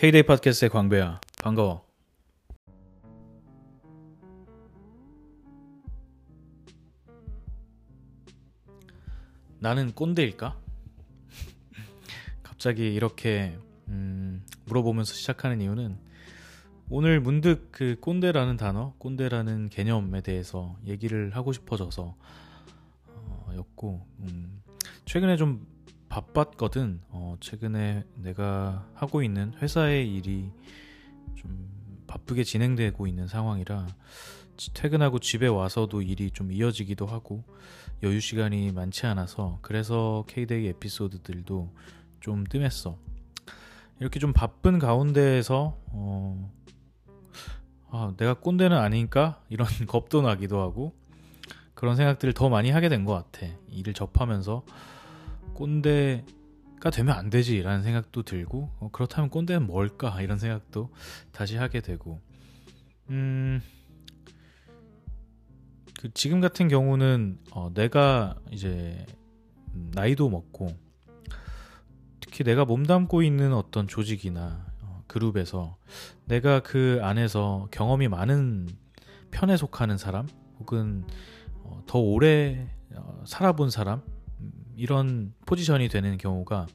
K-데이 팟캐스트의 광배야. 반가워. 나는 꼰대일까? 갑자기 이렇게 음, 물어보면서 시작하는 이유는 오늘 문득 그 꼰대라는 단어, 꼰대라는 개념에 대해서 얘기를 하고 싶어져서 어, 였고 음, 최근에 좀 바빴거든. 어, 최근에 내가 하고 있는 회사의 일이 좀 바쁘게 진행되고 있는 상황이라 퇴근하고 집에 와서도 일이 좀 이어지기도 하고 여유 시간이 많지 않아서 그래서 K-데이 에피소드들도 좀 뜸했어. 이렇게 좀 바쁜 가운데에서 어, 아, 내가 꼰대는 아닌가 이런 겁도 나기도 하고 그런 생각들을 더 많이 하게 된 것 같아. 일을 접하면서 꼰대가 되면 안 되지라는 생각도 들고 어, 그렇다면 꼰대는 뭘까 이런 생각도 다시 하게 되고 음. 그 지금 같은 경우는 어, 내가 이제 나이도 먹고 특히 내가 몸담고 있는 어떤 조직이나 어, 그룹에서 내가 그 안에서 경험이 많은 편에 속하는 사람 혹은 어, 더 오래 어, 살아본 사람 음, 이런 포지션이 되는 경우가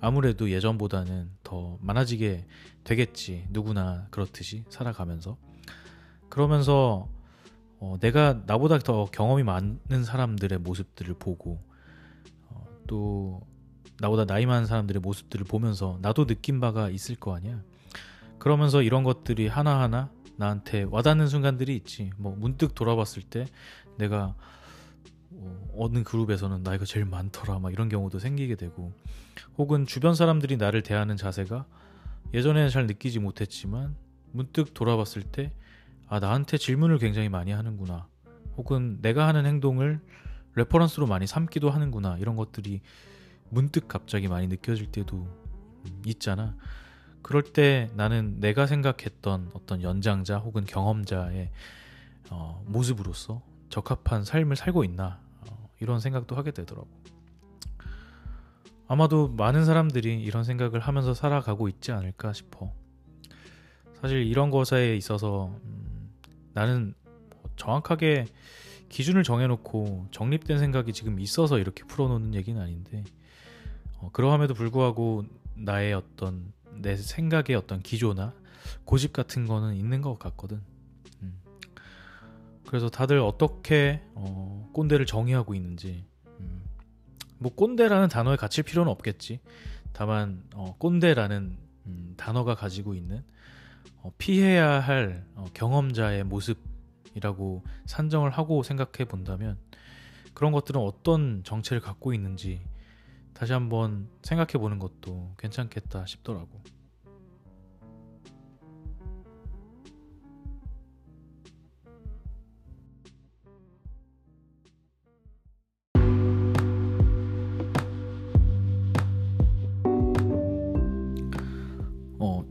아무래도 예전보다는 더 많아지게 되겠지 누구나 그렇듯이 살아가면서 그러면서 어, 내가 나보다 더 경험이 많은 사람들의 모습들을 보고 어, 또 나보다 나이 많은 사람들의 모습들을 보면서 나도 느낀 바가 있을 거 아니야. 그러면서 이런 것들이 하나하나 나한테 와닿는 순간들이 있지. 뭐 문득 돌아봤을 때 내가 어, 어느 그룹에서는 나이가 제일 많더라 막 이런 경우도 생기게 되고 혹은 주변 사람들이 나를 대하는 자세가 예전에는 잘 느끼지 못했지만 문득 돌아봤을 때 아, 나한테 질문을 굉장히 많이 하는구나. 혹은 내가 하는 행동을 reference로 많이 삼기도 하는구나. 이런 것들이 문득 갑자기 많이 느껴질 때도 있잖아. 그럴 때 나는 내가 생각했던 어떤 연장자 혹은 경험자의 어, 모습으로서 적합한 삶을 살고 있나 어, 이런 생각도 하게 되더라고. 아마도 많은 사람들이 이런 생각을 하면서 살아가고 있지 않을까 싶어. 사실 이런 것에 있어서 음, 나는 뭐 정확하게 기준을 정해놓고 정립된 생각이 지금 있어서 이렇게 풀어놓는 얘기는 아닌데 어, 그러함에도 불구하고 나의 어떤 내 생각의 어떤 기조나 고집 같은 거는 있는 것 같거든. 음. 그래서 다들 어떻게 어, 꼰대를 정의하고 있는지 음. 뭐 꼰대라는 단어에 갇힐 필요는 없겠지. 다만 어, 꼰대라는 음, 단어가 가지고 있는 어, 피해야 할 어, 경험자의 모습이라고 산정을 하고 생각해 본다면 그런 것들은 어떤 정체를 갖고 있는지 다시 한번 생각해 보는 것도 괜찮겠다 싶더라고.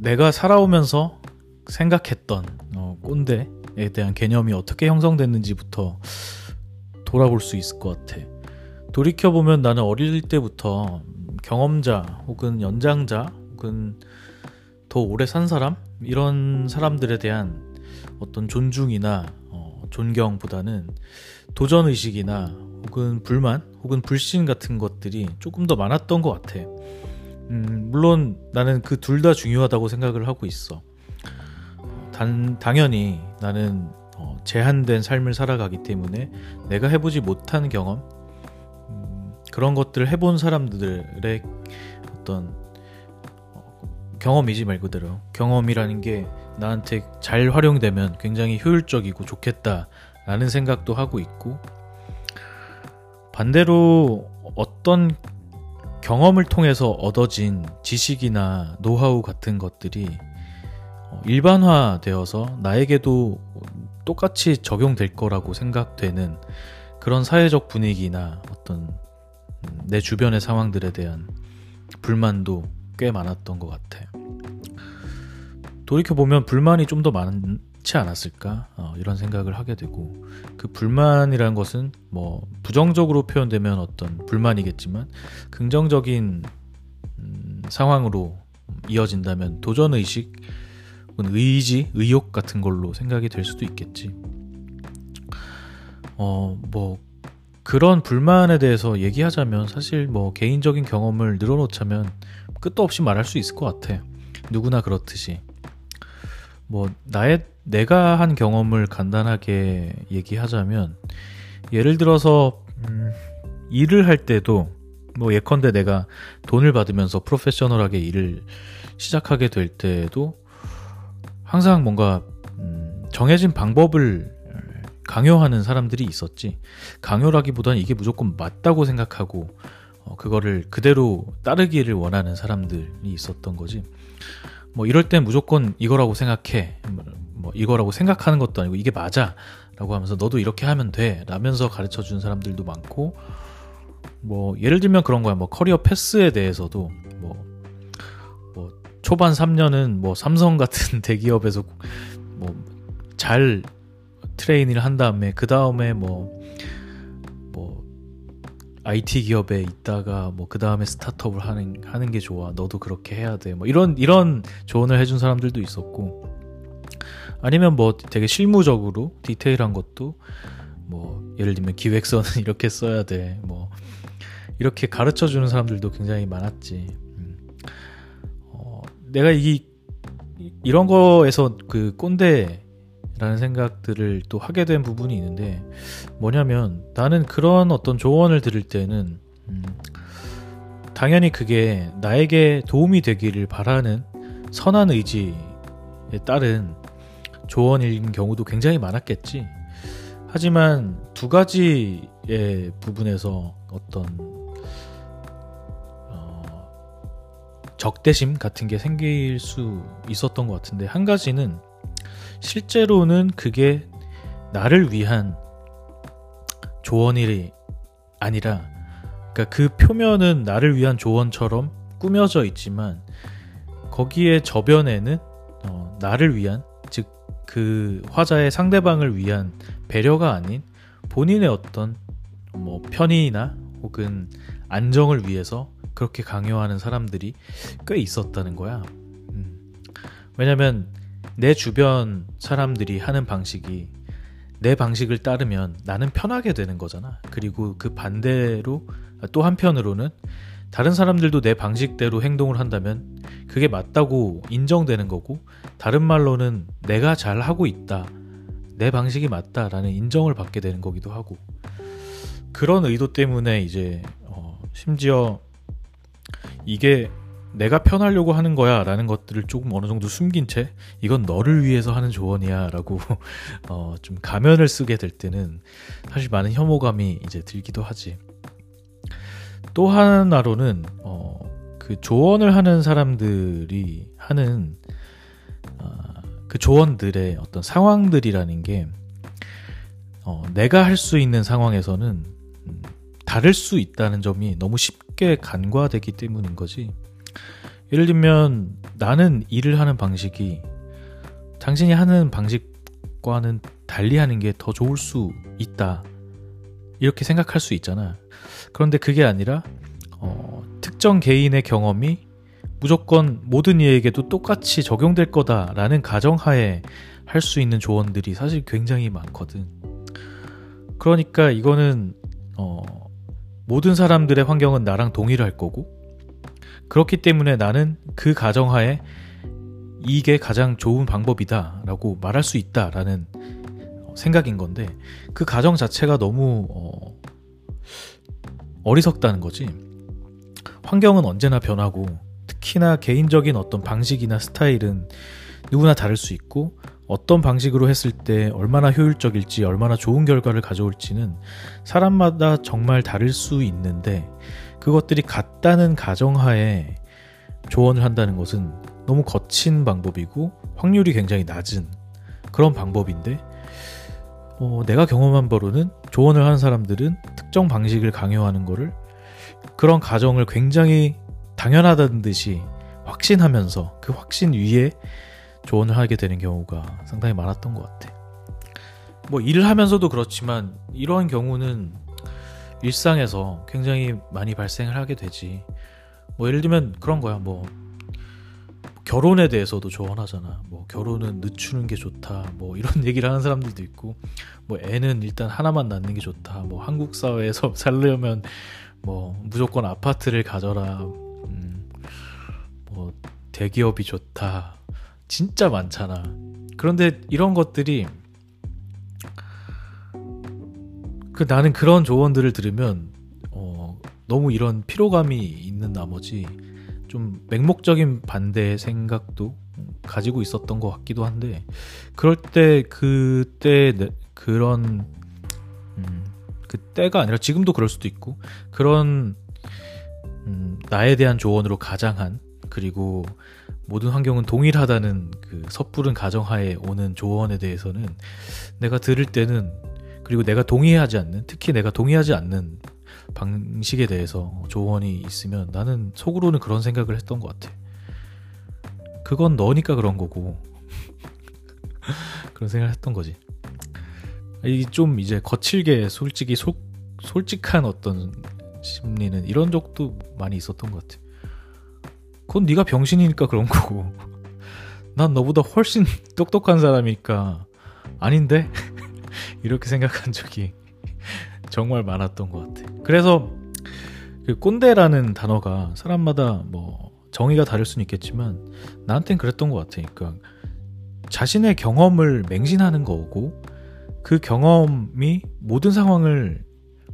내가 살아오면서 생각했던 어, 꼰대에 대한 개념이 어떻게 형성됐는지부터 돌아볼 수 있을 것 같아. 돌이켜 보면 나는 어릴 때부터 경험자 혹은 연장자 혹은 더 오래 산 사람 이런 사람들에 대한 어떤 존중이나 어, 존경보다는 도전 의식이나 혹은 불만 혹은 불신 같은 것들이 조금 더 많았던 것 같아. 음, 물론 나는 그 둘 다 중요하다고 생각을 하고 있어. 단, 당연히 나는 어, 제한된 삶을 살아가기 때문에 내가 해보지 못한 경험, 음, 그런 것들을 해본 사람들의 어떤 어, 경험이지 말 그대로 경험이라는 게 나한테 잘 활용되면 굉장히 효율적이고 좋겠다라는 생각도 하고 있고 반대로 어떤 경험을 통해서 얻어진 지식이나 노하우 같은 것들이 어, 일반화되어서 나에게도 똑같이 적용될 거라고 생각되는 그런 사회적 분위기나 어떤 음, 내 주변의 상황들에 대한 불만도 꽤 많았던 것 같아. 돌이켜보면 불만이 좀 더 많 지 않았을까? 어, 이런 생각을 하게 되고, 그 불만이라는 것은 뭐, 부정적으로 표현되면 어떤 불만이겠지만, 긍정적인, 음, 상황으로 이어진다면 도전 의식, 의지, 의욕 같은 걸로 생각이 될 수도 있겠지. 어, 뭐 그런 불만에 대해서 얘기하자면 사실 뭐 개인적인 경험을 늘어놓자면 끝도 없이 말할 수 있을 것 같아. 누구나 그렇듯이. 뭐 나의 내가 한 경험을 간단하게 얘기하자면 예를 들어서 음, 일을 할 때도 뭐 예컨대 내가 돈을 받으면서 프로페셔널하게 일을 시작하게 될 때도 항상 뭔가 음, 정해진 방법을 강요하는 사람들이 있었지. 강요라기보다는 이게 무조건 맞다고 생각하고 어, 그거를 그대로 따르기를 원하는 사람들이 있었던 거지. 뭐 이럴 땐 무조건 이거라고 생각해. 뭐 이거라고 생각하는 것도 아니고 이게 맞아. 라고 하면서 너도 이렇게 하면 돼. 라면서 가르쳐 주는 사람들도 많고 뭐 예를 들면 그런 거야. 뭐 커리어 패스에 대해서도 뭐, 뭐 초반 3년은 뭐 삼성 같은 대기업에서 뭐 잘 트레이닝을 한 다음에 그 다음에 뭐 뭐 IT 기업에 있다가 뭐 그 다음에 스타트업을 하는 하는 게 좋아. 너도 그렇게 해야 돼. 뭐 이런 이런 조언을 해준 사람들도 있었고 아니면 뭐 되게 실무적으로 디테일한 것도 뭐 예를 들면 기획서는 이렇게 써야 돼. 뭐 이렇게 가르쳐 주는 사람들도 굉장히 많았지. 음. 어, 내가 이 이런 거에서 그 꼰대라는 생각들을 또 하게 된 부분이 있는데 뭐냐면 나는 그런 어떤 조언을 들을 때는 음, 당연히 그게 나에게 도움이 되기를 바라는 선한 의지에 따른 조언인 경우도 굉장히 많았겠지. 하지만 두 가지의 부분에서 어떤 적대심 같은 게 생길 수 있었던 것 같은데 한 가지는 실제로는 그게 나를 위한 조언이 아니라 그러니까 그 표면은 나를 위한 조언처럼 꾸며져 있지만 거기에 저변에는 어, 나를 위한 즉 그 화자의 상대방을 위한 배려가 아닌 본인의 어떤 뭐 편의나 혹은 안정을 위해서 그렇게 강요하는 사람들이 꽤 있었다는 거야. 음. 왜냐면 내 주변 사람들이 하는 방식이 내 방식을 따르면 나는 편하게 되는 거잖아. 그리고 그 반대로 또 한편으로는 다른 사람들도 내 방식대로 행동을 한다면 그게 맞다고 인정되는 거고 다른 말로는 내가 잘 하고 있다. 내 방식이 맞다라는 인정을 받게 되는 거기도 하고 그런 의도 때문에 이제 어 심지어 이게 내가 편하려고 하는 거야 라는 것들을 조금 어느 정도 숨긴 채 이건 너를 위해서 하는 조언이야 라고 어, 좀 가면을 쓰게 될 때는 사실 많은 혐오감이 이제 들기도 하지. 또 하나로는 어, 그 조언을 하는 사람들이 하는 어, 그 조언들의 어떤 상황들이라는 게 어, 내가 할 수 있는 상황에서는 음, 다를 수 있다는 점이 너무 쉽게 간과되기 때문인 거지. 예를 들면 나는 일을 하는 방식이 당신이 하는 방식과는 달리 하는 게 더 좋을 수 있다. 이렇게 생각할 수 있잖아. 그런데 그게 아니라 어, 특정 개인의 경험이 무조건 모든 이에게도 똑같이 적용될 거다라는 가정하에 할 수 있는 조언들이 사실 굉장히 많거든. 그러니까 이거는 어, 모든 사람들의 환경은 나랑 동일할 거고 그렇기 때문에 나는 그 가정하에 이게 가장 좋은 방법이다 라고 말할 수 있다라는 생각인 건데 그 가정 자체가 너무 어, 어리석다는 거지. 환경은 언제나 변하고 특히나 개인적인 어떤 방식이나 스타일은 누구나 다를 수 있고 어떤 방식으로 했을 때 얼마나 효율적일지 얼마나 좋은 결과를 가져올지는 사람마다 정말 다를 수 있는데 그것들이 같다는 가정하에 조언을 한다는 것은 너무 거친 방법이고 확률이 굉장히 낮은 그런 방법인데 어, 내가 경험한 바로는 조언을 하는 사람들은 특정 방식을 강요하는 거를 그런 가정을 굉장히 당연하다는 듯이 확신하면서 그 확신 위에 조언을 하게 되는 경우가 상당히 많았던 것 같아. 뭐 일을 하면서도 그렇지만 이러한 경우는 일상에서 굉장히 많이 발생을 하게 되지. 뭐 예를 들면 그런 거야. 뭐 결혼에 대해서도 조언하잖아. 뭐 결혼은 늦추는 게 좋다. 뭐 이런 얘기를 하는 사람들도 있고, 뭐 애는 일단 하나만 낳는 게 좋다. 뭐 한국 사회에서 살려면 뭐 무조건 아파트를 가져라. 음, 뭐 대기업이 좋다. 진짜 많잖아. 그런데 이런 것들이 그 나는 그런 조언들을 들으면 어, 너무 이런 피로감이 있는 나머지 좀 맹목적인 반대의 생각도 가지고 있었던 것 같기도 한데 그럴 때 그때 그런 음, 그때가 아니라 지금도 그럴 수도 있고 그런 음, 나에 대한 조언으로 가장한 그리고 모든 환경은 동일하다는 그 섣부른 가정하에 오는 조언에 대해서는 내가 들을 때는 그리고 내가 동의하지 않는 특히 내가 동의하지 않는 방식에 대해서 조언이 있으면 나는 속으로는 그런 생각을 했던 것 같아. 그건 너니까 그런 거고 그런 생각을 했던 거지. 이좀 이제 거칠게 솔직히 속 솔직한 어떤 심리는 이런 적도 많이 있었던 것 같아. 그건 네가 병신이니까 그런 거고. 난 너보다 훨씬 똑똑한 사람이니까 아닌데 이렇게 생각한 적이 정말 많았던 것 같아. 그래서 그 꼰대라는 단어가 사람마다 뭐 정의가 다를 수는 있겠지만 나한텐 그랬던 것 같아. 그러니까 자신의 경험을 맹신하는 거고 그 경험이 모든 상황을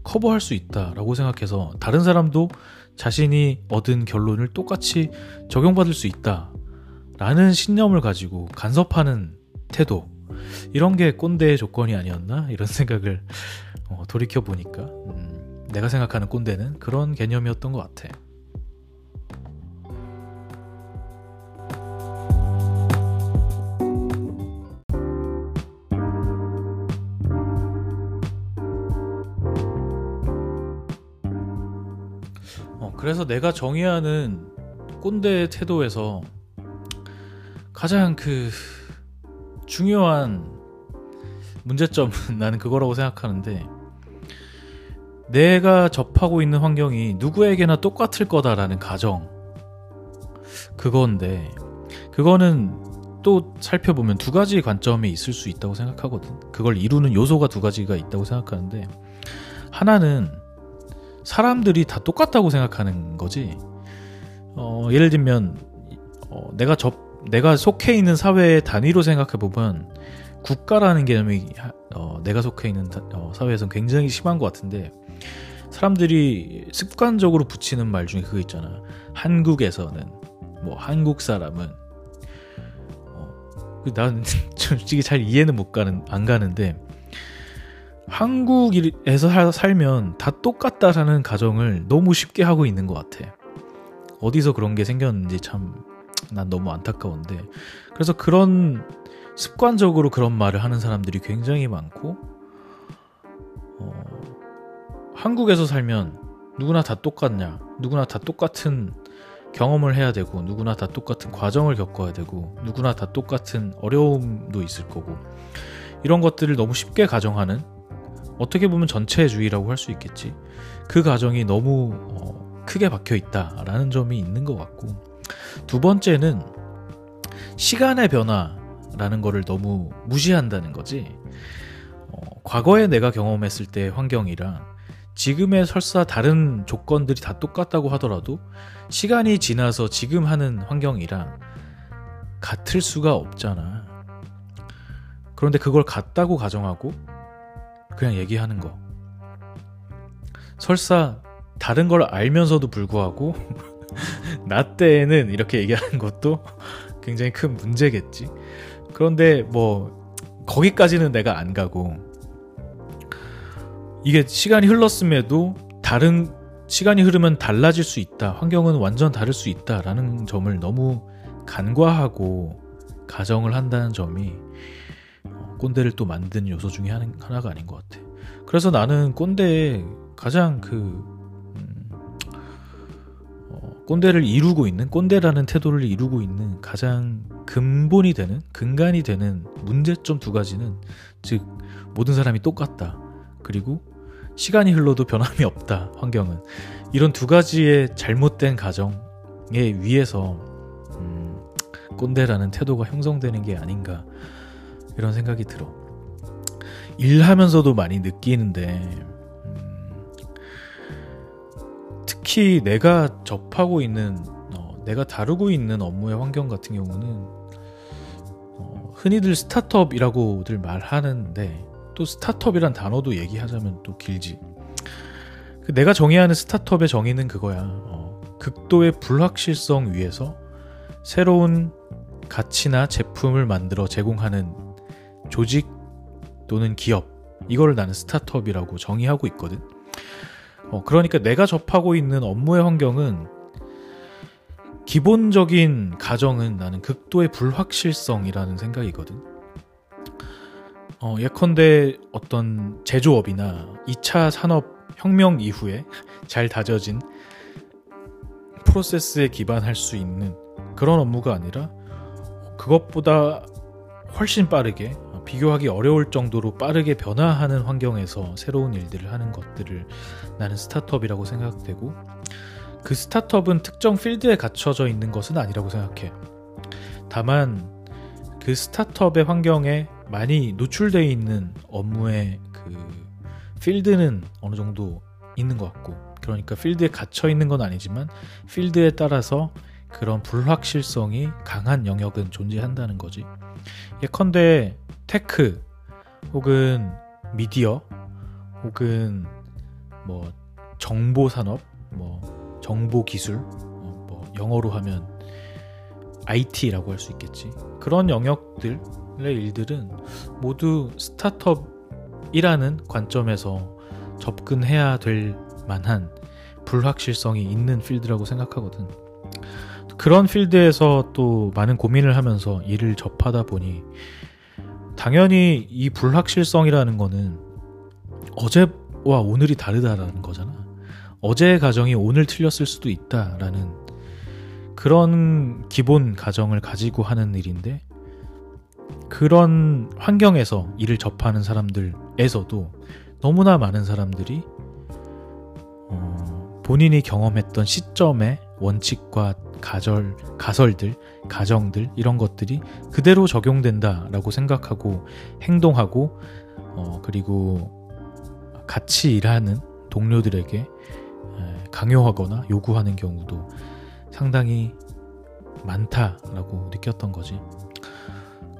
커버할 수 있다라고 생각해서 다른 사람도 자신이 얻은 결론을 똑같이 적용받을 수 있다라는 신념을 가지고 간섭하는 태도 이런 게 꼰대의 조건이 아니었나 이런 생각을 어, 돌이켜 보니까 음, 내가 생각하는 꼰대는 그런 개념이었던 것 같아. 어, 그래서 내가 정의하는 꼰대 태도에서 가장 그 중요한 문제점은 나는 그거라고 생각하는데 내가 접하고 있는 환경이 누구에게나 똑같을 거다라는 가정 그건데 그거는 또 살펴보면 두 가지 관점이 있을 수 있다고 생각하거든. 그걸 이루는 요소가 두 가지가 있다고 생각하는데 하나는 사람들이 다 똑같다고 생각하는 거지. 어, 예를 들면 어, 내가 접 내가 속해 있는 사회의 단위로 생각해 보면 국가라는 개념이 어, 내가 속해 있는 어, 사회에서는 굉장히 심한 것 같은데 사람들이 습관적으로 붙이는 말 중에 그거 있잖아. 한국에서는 뭐 한국 사람은 어, 그난 솔직히 잘 이해는 못 가는 안 가는데 한국에서 살면 다 똑같다라는 가정을 너무 쉽게 하고 있는 것 같아. 어디서 그런 게 생겼는지 참 난 너무 안타까운데. 그래서 그런 습관적으로 그런 말을 하는 사람들이 굉장히 많고 어, 한국에서 살면 누구나 다 똑같냐 누구나 다 똑같은 경험을 해야 되고 누구나 다 똑같은 과정을 겪어야 되고 누구나 다 똑같은 어려움도 있을 거고. 이런 것들을 너무 쉽게 가정하는 어떻게 보면 전체주의라고 할 수 있겠지. 그 가정이 너무 어, 크게 박혀 있다라는 점이 있는 것 같고 두 번째는 시간의 변화 라는 거를 너무 무시한다는 거지. 어, 과거에 내가 경험했을 때 환경이랑 지금의 설사 다른 조건들이 다 똑같다고 하더라도 시간이 지나서 지금 하는 환경이랑 같을 수가 없잖아. 그런데 그걸 같다고 가정하고 그냥 얘기하는 거. 설사 다른 걸 알면서도 불구하고 나 때에는 이렇게 얘기하는 것도 굉장히 큰 문제겠지. 그런데 뭐 거기까지는 내가 안 가고 이게 시간이 흘렀음에도 다른 시간이 흐르면 달라질 수 있다. 환경은 완전 다를 수 있다라는 점을 너무 간과하고 가정을 한다는 점이 어, 꼰대를 또 만든 요소 중에 하나가 아닌 것 같아. 그래서 나는 꼰대의 가장 그 꼰대를 이루고 있는 꼰대라는 태도를 이루고 있는 가장 근본이 되는 근간이 되는 문제점 두 가지는 즉 모든 사람이 똑같다 그리고 시간이 흘러도 변함이 없다 환경은 이런 두 가지의 잘못된 가정에 위해서 음, 꼰대라는 태도가 형성되는 게 아닌가 이런 생각이 들어. 일하면서도 많이 느끼는데 특히 내가 접하고 있는 어, 내가 다루고 있는 업무의 환경 같은 경우는 어, 흔히들 스타트업이라고들 말하는데 또 스타트업이란 단어도 얘기하자면 또 길지. 그 내가 정의하는 스타트업의 정의는 그거야. 어, 극도의 불확실성 위에서 새로운 가치나 제품을 만들어 제공하는 조직 또는 기업 이걸 나는 스타트업이라고 정의하고 있거든. 어, 그러니까 내가 접하고 있는 업무의 환경은 기본적인 가정은 나는 극도의 불확실성이라는 생각이거든. 어, 예컨대 어떤 제조업이나 2차 산업 혁명 이후에 잘 다져진 프로세스에 기반할 수 있는 그런 업무가 아니라 그것보다 훨씬 빠르게 비교하기 어려울 정도로 빠르게 변화하는 환경에서 새로운 일들을 하는 것들을 나는 스타트업이라고 생각되고 그 스타트업은 특정 필드에 갇혀져 있는 것은 아니라고 생각해. 다만 그 스타트업의 환경에 많이 노출되어 있는 업무의 그 필드는 어느 정도 있는 것 같고 그러니까 필드에 갇혀 있는 건 아니지만 필드에 따라서 그런 불확실성이 강한 영역은 존재한다는 거지. 예컨대 tech 혹은 미디어 혹은 뭐 정보 산업 뭐 정보 기술 어, 뭐 영어로 하면 IT라고 할 수 있겠지. 그런 영역들의 일들은 모두 스타트업이라는 관점에서 접근해야 될 만한 불확실성이 있는 필드라고 생각하거든. 그런 필드에서 또 많은 고민을 하면서 일을 접하다 보니 당연히 이 불확실성이라는 거는 어제와 오늘이 다르다라는 거잖아. 어제의 가정이 오늘 틀렸을 수도 있다라는 그런 기본 가정을 가지고 하는 일인데 그런 환경에서 일을 접하는 사람들에서도 너무나 많은 사람들이 어, 본인이 경험했던 시점의 원칙과 가절, 가설들, 가정들 이런 것들이 그대로 적용된다라고 생각하고 행동하고 어, 그리고 같이 일하는 동료들에게 강요하거나 요구하는 경우도 상당히 많다라고 느꼈던 거지.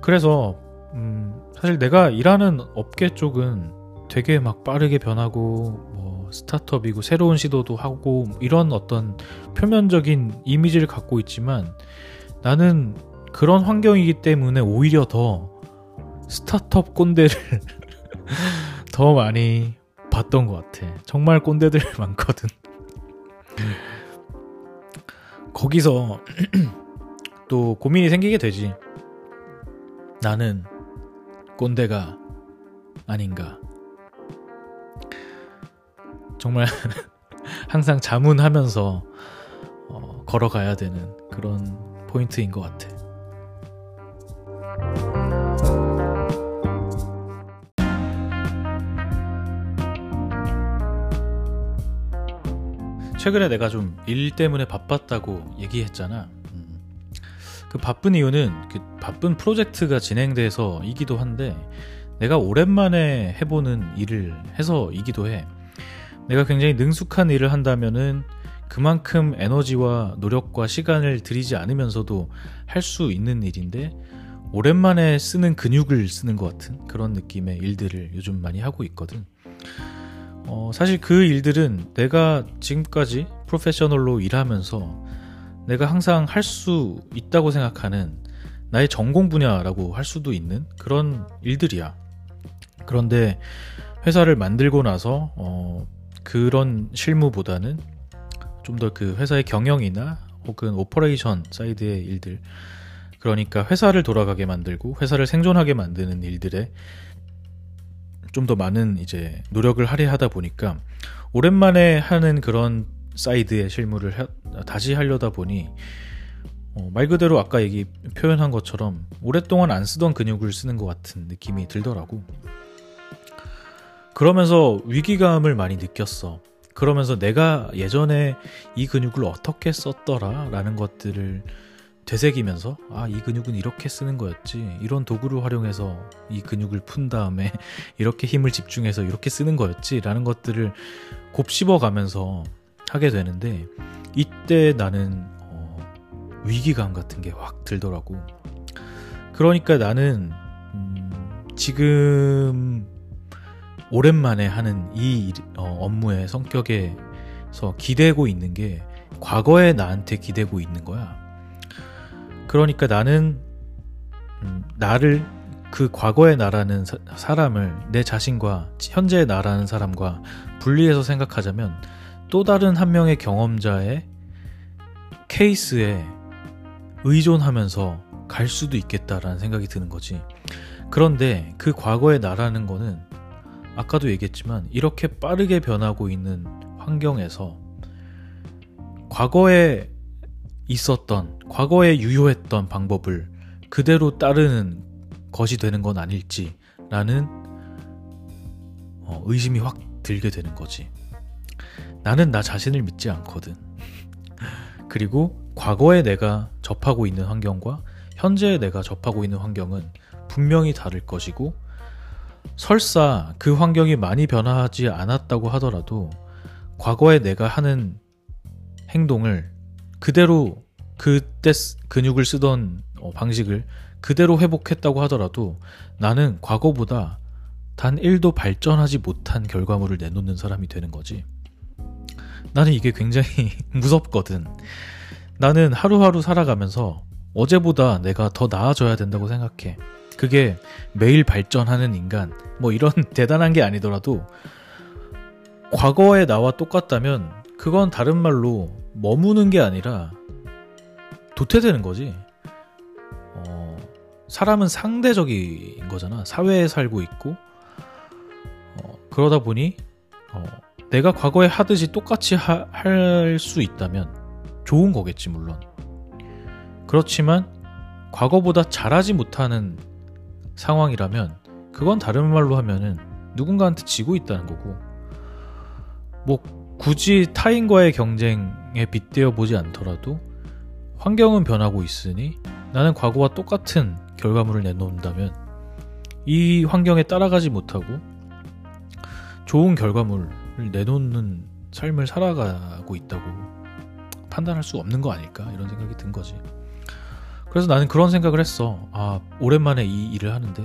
그래서 음, 사실 내가 일하는 업계 쪽은 되게 막 빠르게 변하고 뭐 스타트업이고 새로운 시도도 하고 이런 어떤 표면적인 이미지를 갖고 있지만 나는 그런 환경이기 때문에 오히려 더 스타트업 꼰대를 더 많이 봤던 것 같아. 정말 꼰대들 많거든. 거기서 또 고민이 생기게 되지. 나는 꼰대가 아닌가. 정말 항상 자문하면서 어, 걸어가야 되는 그런 포인트인 것 같아. 최근에 내가 좀 일 때문에 바빴다고 얘기했잖아. 음. 그 바쁜 이유는 그 바쁜 프로젝트가 진행돼서이기도 한데 내가 오랜만에 해보는 일을 해서이기도 해. 내가 굉장히 능숙한 일을 한다면은 그만큼 에너지와 노력과 시간을 들이지 않으면서도 할 수 있는 일인데 오랜만에 쓰는 근육을 쓰는 것 같은 그런 느낌의 일들을 요즘 많이 하고 있거든. 어, 사실 그 일들은 내가 지금까지 프로페셔널로 일하면서 내가 항상 할 수 있다고 생각하는 나의 전공 분야라고 할 수도 있는 그런 일들이야. 그런데 회사를 만들고 나서 어, 그런 실무보다는 좀 더 그 회사의 경영이나 혹은 operation side의 일들 그러니까 회사를 돌아가게 만들고 회사를 생존하게 만드는 일들에 좀 더 많은 이제 노력을 할애하다 보니까 오랜만에 하는 그런 side의 실무를 하, 다시 하려다 보니 어, 말 그대로 아까 얘기 표현한 것처럼 오랫동안 안 쓰던 근육을 쓰는 것 같은 느낌이 들더라고. 그러면서 위기감을 많이 느꼈어. 그러면서 내가 예전에 이 근육을 어떻게 썼더라 라는 것들을 되새기면서 아 이 근육은 이렇게 쓰는 거였지 이런 도구를 활용해서 이 근육을 푼 다음에 이렇게 힘을 집중해서 이렇게 쓰는 거였지 라는 것들을 곱씹어 가면서 하게 되는데 이때 나는 어, 위기감 같은 게 확 들더라고 그러니까 나는 음, 지금 오랜만에 하는 이 어, 업무의 성격에서 기대고 있는 게 과거의 나한테 기대고 있는 거야. 그러니까 나는 음, 나를 그 과거의 나라는 사, 사람을 내 자신과 현재의 나라는 사람과 분리해서 생각하자면 또 다른 한 명의 경험자의 케이스에 의존하면서 갈 수도 있겠다라는 생각이 드는 거지. 그런데 그 과거의 나라는 거는 아까도 얘기했지만 이렇게 빠르게 변하고 있는 환경에서 과거에 있었던, 과거에 유효했던 방법을 그대로 따르는 것이 되는 건 아닐지라는 어, 의심이 확 들게 되는 거지. 나는 나 자신을 믿지 않거든. 그리고 과거에 내가 접하고 있는 환경과 현재 내가 접하고 있는 환경은 분명히 다를 것이고 설사 그 환경이 많이 변화하지 않았다고 하더라도 과거에 내가 하는 행동을 그대로 그때 근육을 쓰던 어, 방식을 그대로 회복했다고 하더라도 나는 과거보다 단 1도 발전하지 못한 결과물을 내놓는 사람이 되는 거지. 나는 이게 굉장히 무섭거든. 나는 하루하루 살아가면서 어제보다 내가 더 나아져야 된다고 생각해. 그게 매일 발전하는 인간, 뭐 이런 대단한 게 아니더라도 과거의 나와 똑같다면 그건 다른 말로 머무는 게 아니라 도태되는 거지. 어, 사람은 상대적인 거잖아. 사회에 살고 있고, 어, 그러다 보니, 어, 내가 과거에 하듯이 똑같이 할 수 있다면 좋은 거겠지, 물론. 그렇지만 과거보다 잘하지 못하는 상황이라면 그건 다른 말로 하면은 누군가한테 지고 있다는 거고 뭐 굳이 타인과의 경쟁에 빗대어 보지 않더라도 환경은 변하고 있으니 나는 과거와 똑같은 결과물을 내놓는다면 이 환경에 따라가지 못하고 좋은 결과물을 내놓는 삶을 살아가고 있다고 판단할 수 없는 거 아닐까 이런 생각이 든 거지. 그래서 나는 그런 생각을 했어. 아, 오랜만에 이 일을 하는데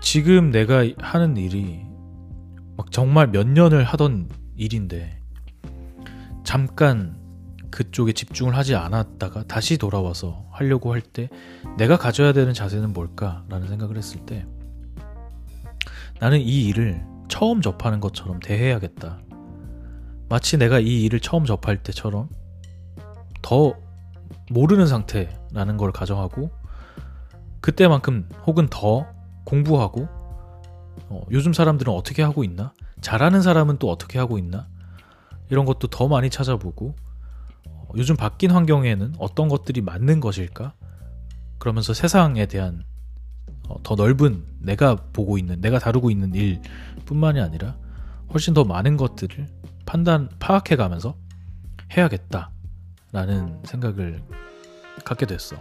지금 내가 하는 일이 막 정말 몇 년을 하던 일인데 잠깐 그쪽에 집중을 하지 않았다가 다시 돌아와서 하려고 할 때 내가 가져야 되는 자세는 뭘까라는 생각을 했을 때 나는 이 일을 처음 접하는 것처럼 대해야겠다. 마치 내가 이 일을 처음 접할 때처럼 더 모르는 상태라는 걸 가정하고 그때만큼 혹은 더 공부하고 어, 요즘 사람들은 어떻게 하고 있나? 잘하는 사람은 또 어떻게 하고 있나? 이런 것도 더 많이 찾아보고 어, 요즘 바뀐 환경에는 어떤 것들이 맞는 것일까? 그러면서 세상에 대한 어, 더 넓은 내가 보고 있는 내가 다루고 있는 일뿐만이 아니라 훨씬 더 많은 것들을 판단 파악해 가면서 해야겠다. 라는 생각을 갖게 됐어.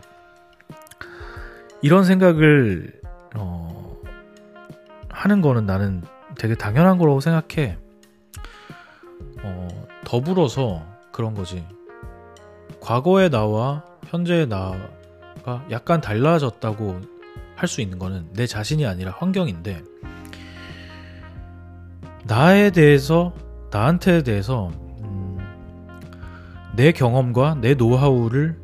이런 생각을 어, 하는 거는 나는 되게 당연한 거라고 생각해. 어, 더불어서 그런 거지. 과거의 나와 현재의 나가 약간 달라졌다고 할 수 있는 거는 내 자신이 아니라 환경인데 나에 대해서 나한테 대해서 내 경험과 내 노하우를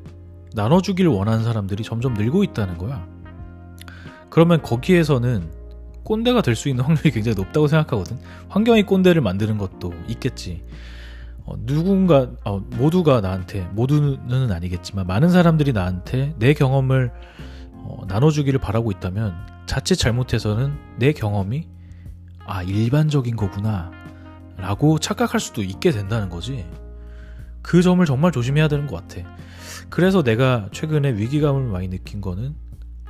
나눠주길 원하는 사람들이 점점 늘고 있다는 거야. 그러면 거기에서는 꼰대가 될 수 있는 확률이 굉장히 높다고 생각하거든. 환경이 꼰대를 만드는 것도 있겠지. 어, 누군가, 어, 모두가 나한테, 모두는 아니겠지만, 많은 사람들이 나한테 내 경험을 어, 나눠주기를 바라고 있다면, 자칫 잘못해서는 내 경험이, 아, 일반적인 거구나. 라고 착각할 수도 있게 된다는 거지. 그 점을 정말 조심해야 되는 것 같아. 그래서 내가 최근에 위기감을 많이 느낀 거는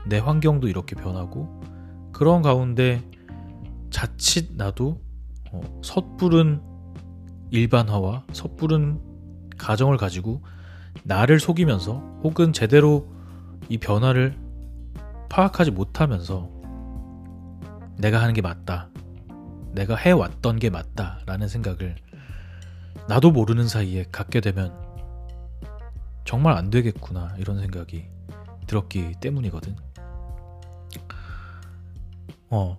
내 환경도 이렇게 변하고 그런 가운데 자칫 나도 어, 섣부른 일반화와 섣부른 가정을 가지고 나를 속이면서 혹은 제대로 이 변화를 파악하지 못하면서 내가 하는 게 맞다. 내가 해왔던 게 맞다. 라는 생각을 나도 모르는 사이에 갖게 되면 정말 안 되겠구나. 이런 생각이 들었기 때문이거든. 어,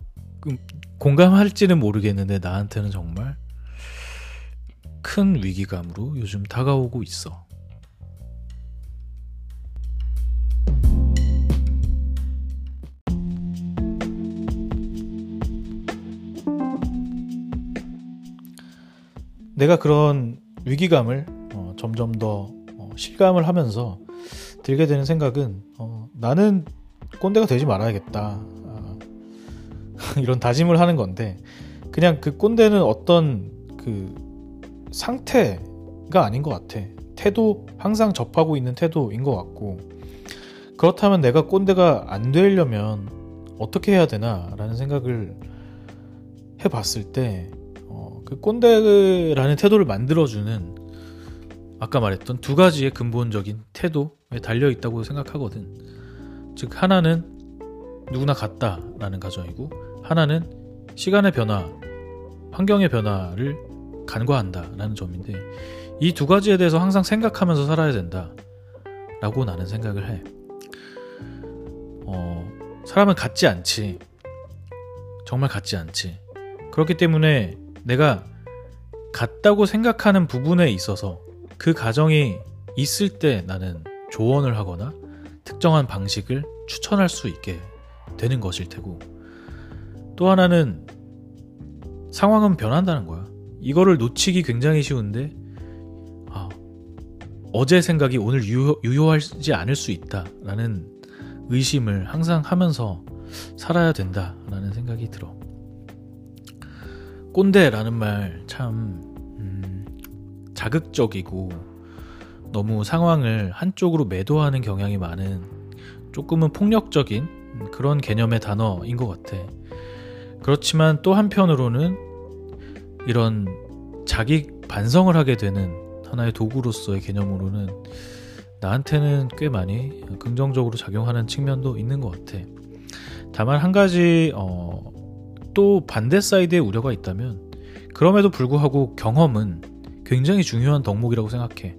공감할지는 모르겠는데 나한테는 정말 큰 위기감으로 요즘 다가오고 있어. 내가 그런 위기감을 어, 점점 더 어, 실감을 하면서 들게 되는 생각은 어, 나는 꼰대가 되지 말아야겠다. 아, 이런 다짐을 하는 건데 그냥 그 꼰대는 어떤 그 상태가 아닌 것 같아. 태도 항상 접하고 있는 태도인 것 같고 그렇다면 내가 꼰대가 안 되려면 어떻게 해야 되나 라는 생각을 해봤을 때 그 꼰대라는 태도를 만들어주는 아까 말했던 두 가지의 근본적인 태도에 달려 있다고 생각하거든. 즉 하나는 누구나 같다라는 가정이고 하나는 시간의 변화, 환경의 변화를 간과한다라는 점인데 이 두 가지에 대해서 항상 생각하면서 살아야 된다라고 나는 생각을 해. 어, 사람은 같지 않지. 정말 같지 않지. 그렇기 때문에 내가 같다고 생각하는 부분에 있어서 그 가정이 있을 때 나는 조언을 하거나 특정한 방식을 추천할 수 있게 되는 것일 테고 또 하나는 상황은 변한다는 거야. 이거를 놓치기 굉장히 쉬운데 아, 어제 생각이 오늘 유효, 유효하지 않을 수 있다라는 의심을 항상 하면서 살아야 된다라는 생각이 들어. 꼰대라는 말참 음, 자극적이고 너무 상황을 한쪽으로 매도하는 경향이 많은 조금은 폭력적인 그런 개념의 단어인 것 같아. 그렇지만 또 한편으로는 이런 자기 반성을 하게 되는 하나의 도구로서의 개념으로는 나한테는 꽤 많이 긍정적으로 작용하는 측면도 있는 것 같아. 다만 한 가지 어, 또 반대 사이드에 우려가 있다면 그럼에도 불구하고 경험은 굉장히 중요한 덕목이라고 생각해.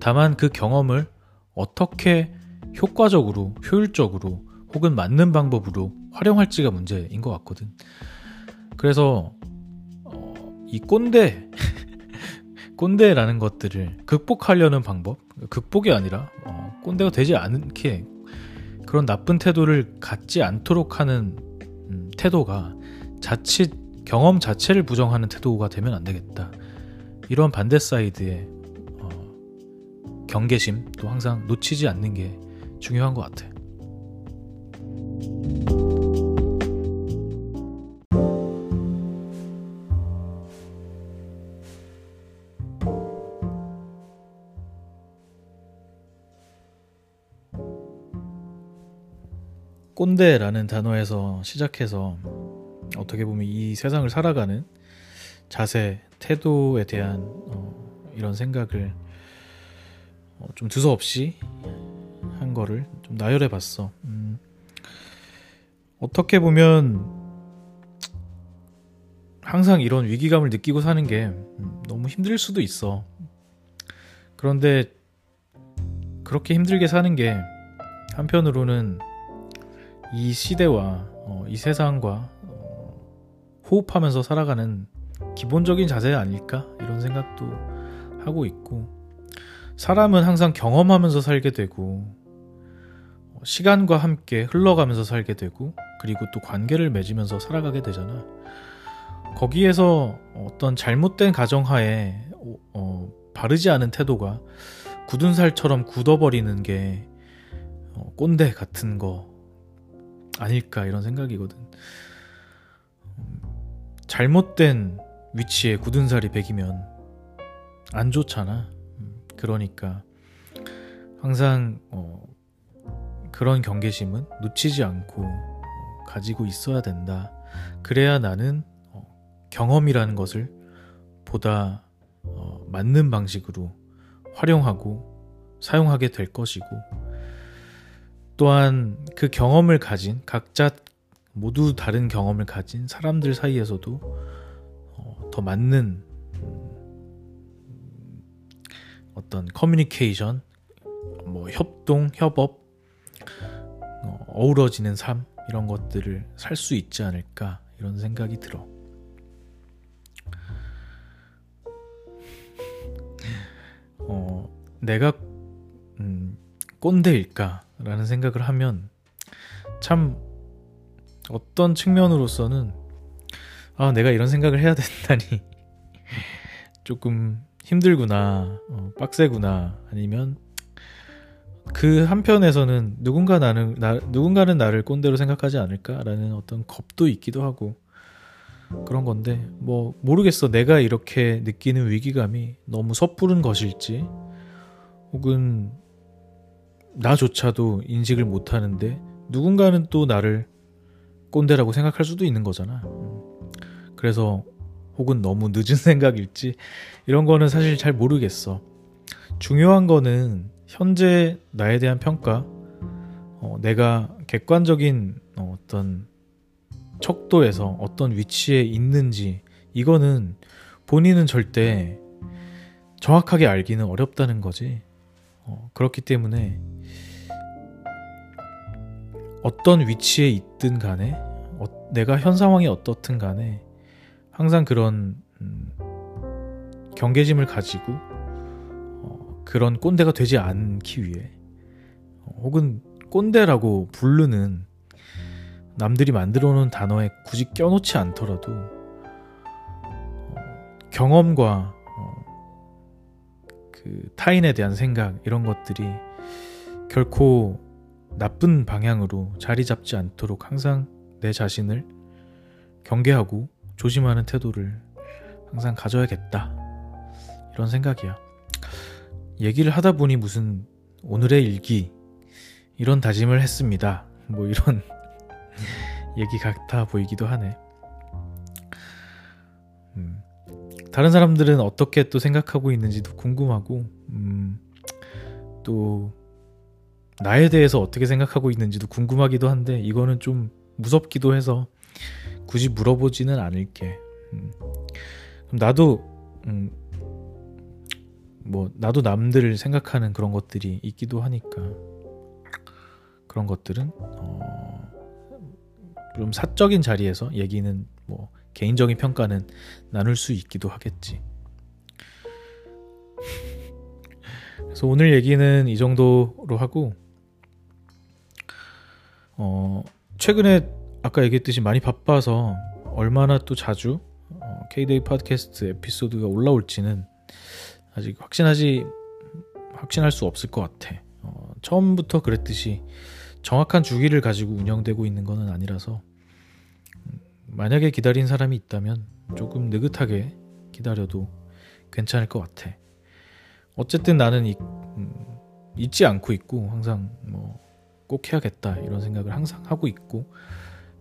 다만 그 경험을 어떻게 효과적으로, 효율적으로 혹은 맞는 방법으로 활용할지가 문제인 것 같거든. 그래서 어, 이 꼰대, 꼰대라는 것들을 극복하려는 방법, 극복이 아니라 어, 꼰대가 되지 않게 그런 나쁜 태도를 갖지 않도록 하는 음, 태도가 자칫 경험 자체를 부정하는 태도가 되면 안 되겠다. 이런 반대 사이드의 어, 경계심도 항상 놓치지 않는 게 중요한 것 같아. 꼰대라는 단어에서 시작해서 어떻게 보면 이 세상을 살아가는 자세, 태도에 대한 어, 이런 생각을 어, 좀 두서없이 한 거를 좀 나열해 봤어. 음, 어떻게 보면 항상 이런 위기감을 느끼고 사는 게 음, 너무 힘들 수도 있어. 그런데 그렇게 힘들게 사는 게 한편으로는 이 시대와 어, 이 세상과 호흡하면서 살아가는 기본적인 자세 아닐까 이런 생각도 하고 있고 사람은 항상 경험하면서 살게 되고 시간과 함께 흘러가면서 살게 되고 그리고 또 관계를 맺으면서 살아가게 되잖아. 거기에서 어떤 잘못된 가정하에 어, 바르지 않은 태도가 굳은 살처럼 굳어버리는 게 어, 꼰대 같은 거 아닐까 이런 생각이거든. 잘못된 위치에 굳은 살이 배기면 안 좋잖아. 음, 그러니까 항상 어, 그런 경계심은 놓치지 않고 어, 가지고 있어야 된다. 그래야 나는 어, 경험이라는 것을 보다 어, 맞는 방식으로 활용하고 사용하게 될 것이고 또한 그 경험을 가진 각자 모두 다른 경험을 가진 사람들 사이에서도 어, 더 맞는 음, 어떤 커뮤니케이션, 뭐 협동, 협업, 어, 어우러지는 삶 이런 것들을 살 수 있지 않을까 이런 생각이 들어. 어, 내가 음, 꼰대일까라는 생각을 하면 참 어떤 측면으로서는 아 내가 이런 생각을 해야 된다니 조금 힘들구나 어, 빡세구나 아니면 그 한편에서는 누군가 나는 나, 누군가는 나를 꼰대로 생각하지 않을까라는 어떤 겁도 있기도 하고 그런 건데 뭐 모르겠어. 내가 이렇게 느끼는 위기감이 너무 섣부른 것일지 혹은 나조차도 인식을 못하는데 누군가는 또 나를 꼰대라고 생각할 수도 있는 거잖아. 그래서 혹은 너무 늦은 생각일지 이런 거는 사실 잘 모르겠어. 중요한 거는 현재 나에 대한 평가, 어, 내가 객관적인 어, 어떤 척도에서 어떤 위치에 있는지 이거는 본인은 절대 정확하게 알기는 어렵다는 거지. 어, 그렇기 때문에 어떤 위치에 있든 간에 어, 내가 현 상황이 어떻든 간에 항상 그런 음, 경계심을 가지고 어, 그런 꼰대가 되지 않기 위해 어, 혹은 꼰대라고 부르는 남들이 만들어 놓은 단어에 굳이 껴놓지 않더라도 어, 경험과 어, 그 타인에 대한 생각 이런 것들이 결코 나쁜 방향으로 자리 잡지 않도록 항상 내 자신을 경계하고 조심하는 태도를 항상 가져야겠다. 이런 생각이야. 얘기를 하다 보니 무슨 오늘의 일기 이런 다짐을 했습니다. 뭐 이런 얘기 같아 보이기도 하네. 음, 다른 사람들은 어떻게 또 생각하고 있는지도 궁금하고, 음, 또 나에 대해서 어떻게 생각하고 있는지도 궁금하기도 한데 이거는 좀 무섭기도 해서 굳이 물어보지는 않을게. 음. 그럼 나도 음, 뭐 나도 남들을 생각하는 그런 것들이 있기도 하니까 그런 것들은 어, 좀 사적인 자리에서 얘기는 뭐 개인적인 평가는 나눌 수 있기도 하겠지. 그래서 오늘 얘기는 이 정도로 하고 어, 최근에 아까 얘기했듯이 많이 바빠서 얼마나 또 자주 어, K-데이 팟캐스트 에피소드가 올라올지는 아직 확신하지 확신할 수 없을 것 같아. 어, 처음부터 그랬듯이 정확한 주기를 가지고 운영되고 있는 것은 아니라서 음, 만약에 기다린 사람이 있다면 조금 느긋하게 기다려도 괜찮을 것 같아. 어쨌든 나는 이, 음, 잊지 않고 있고 항상 뭐 꼭 해야겠다 이런 생각을 항상 하고 있고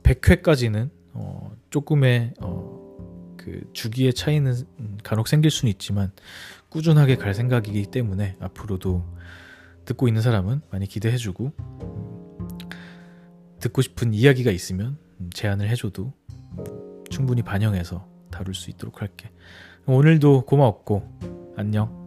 100회까지는 어, 조금의 어, 그 주기의 차이는 간혹 생길 수는 있지만 꾸준하게 갈 생각이기 때문에 앞으로도 듣고 있는 사람은 많이 기대해주고 음, 듣고 싶은 이야기가 있으면 제안을 해줘도 충분히 반영해서 다룰 수 있도록 할게. 오늘도 고마웠고 안녕.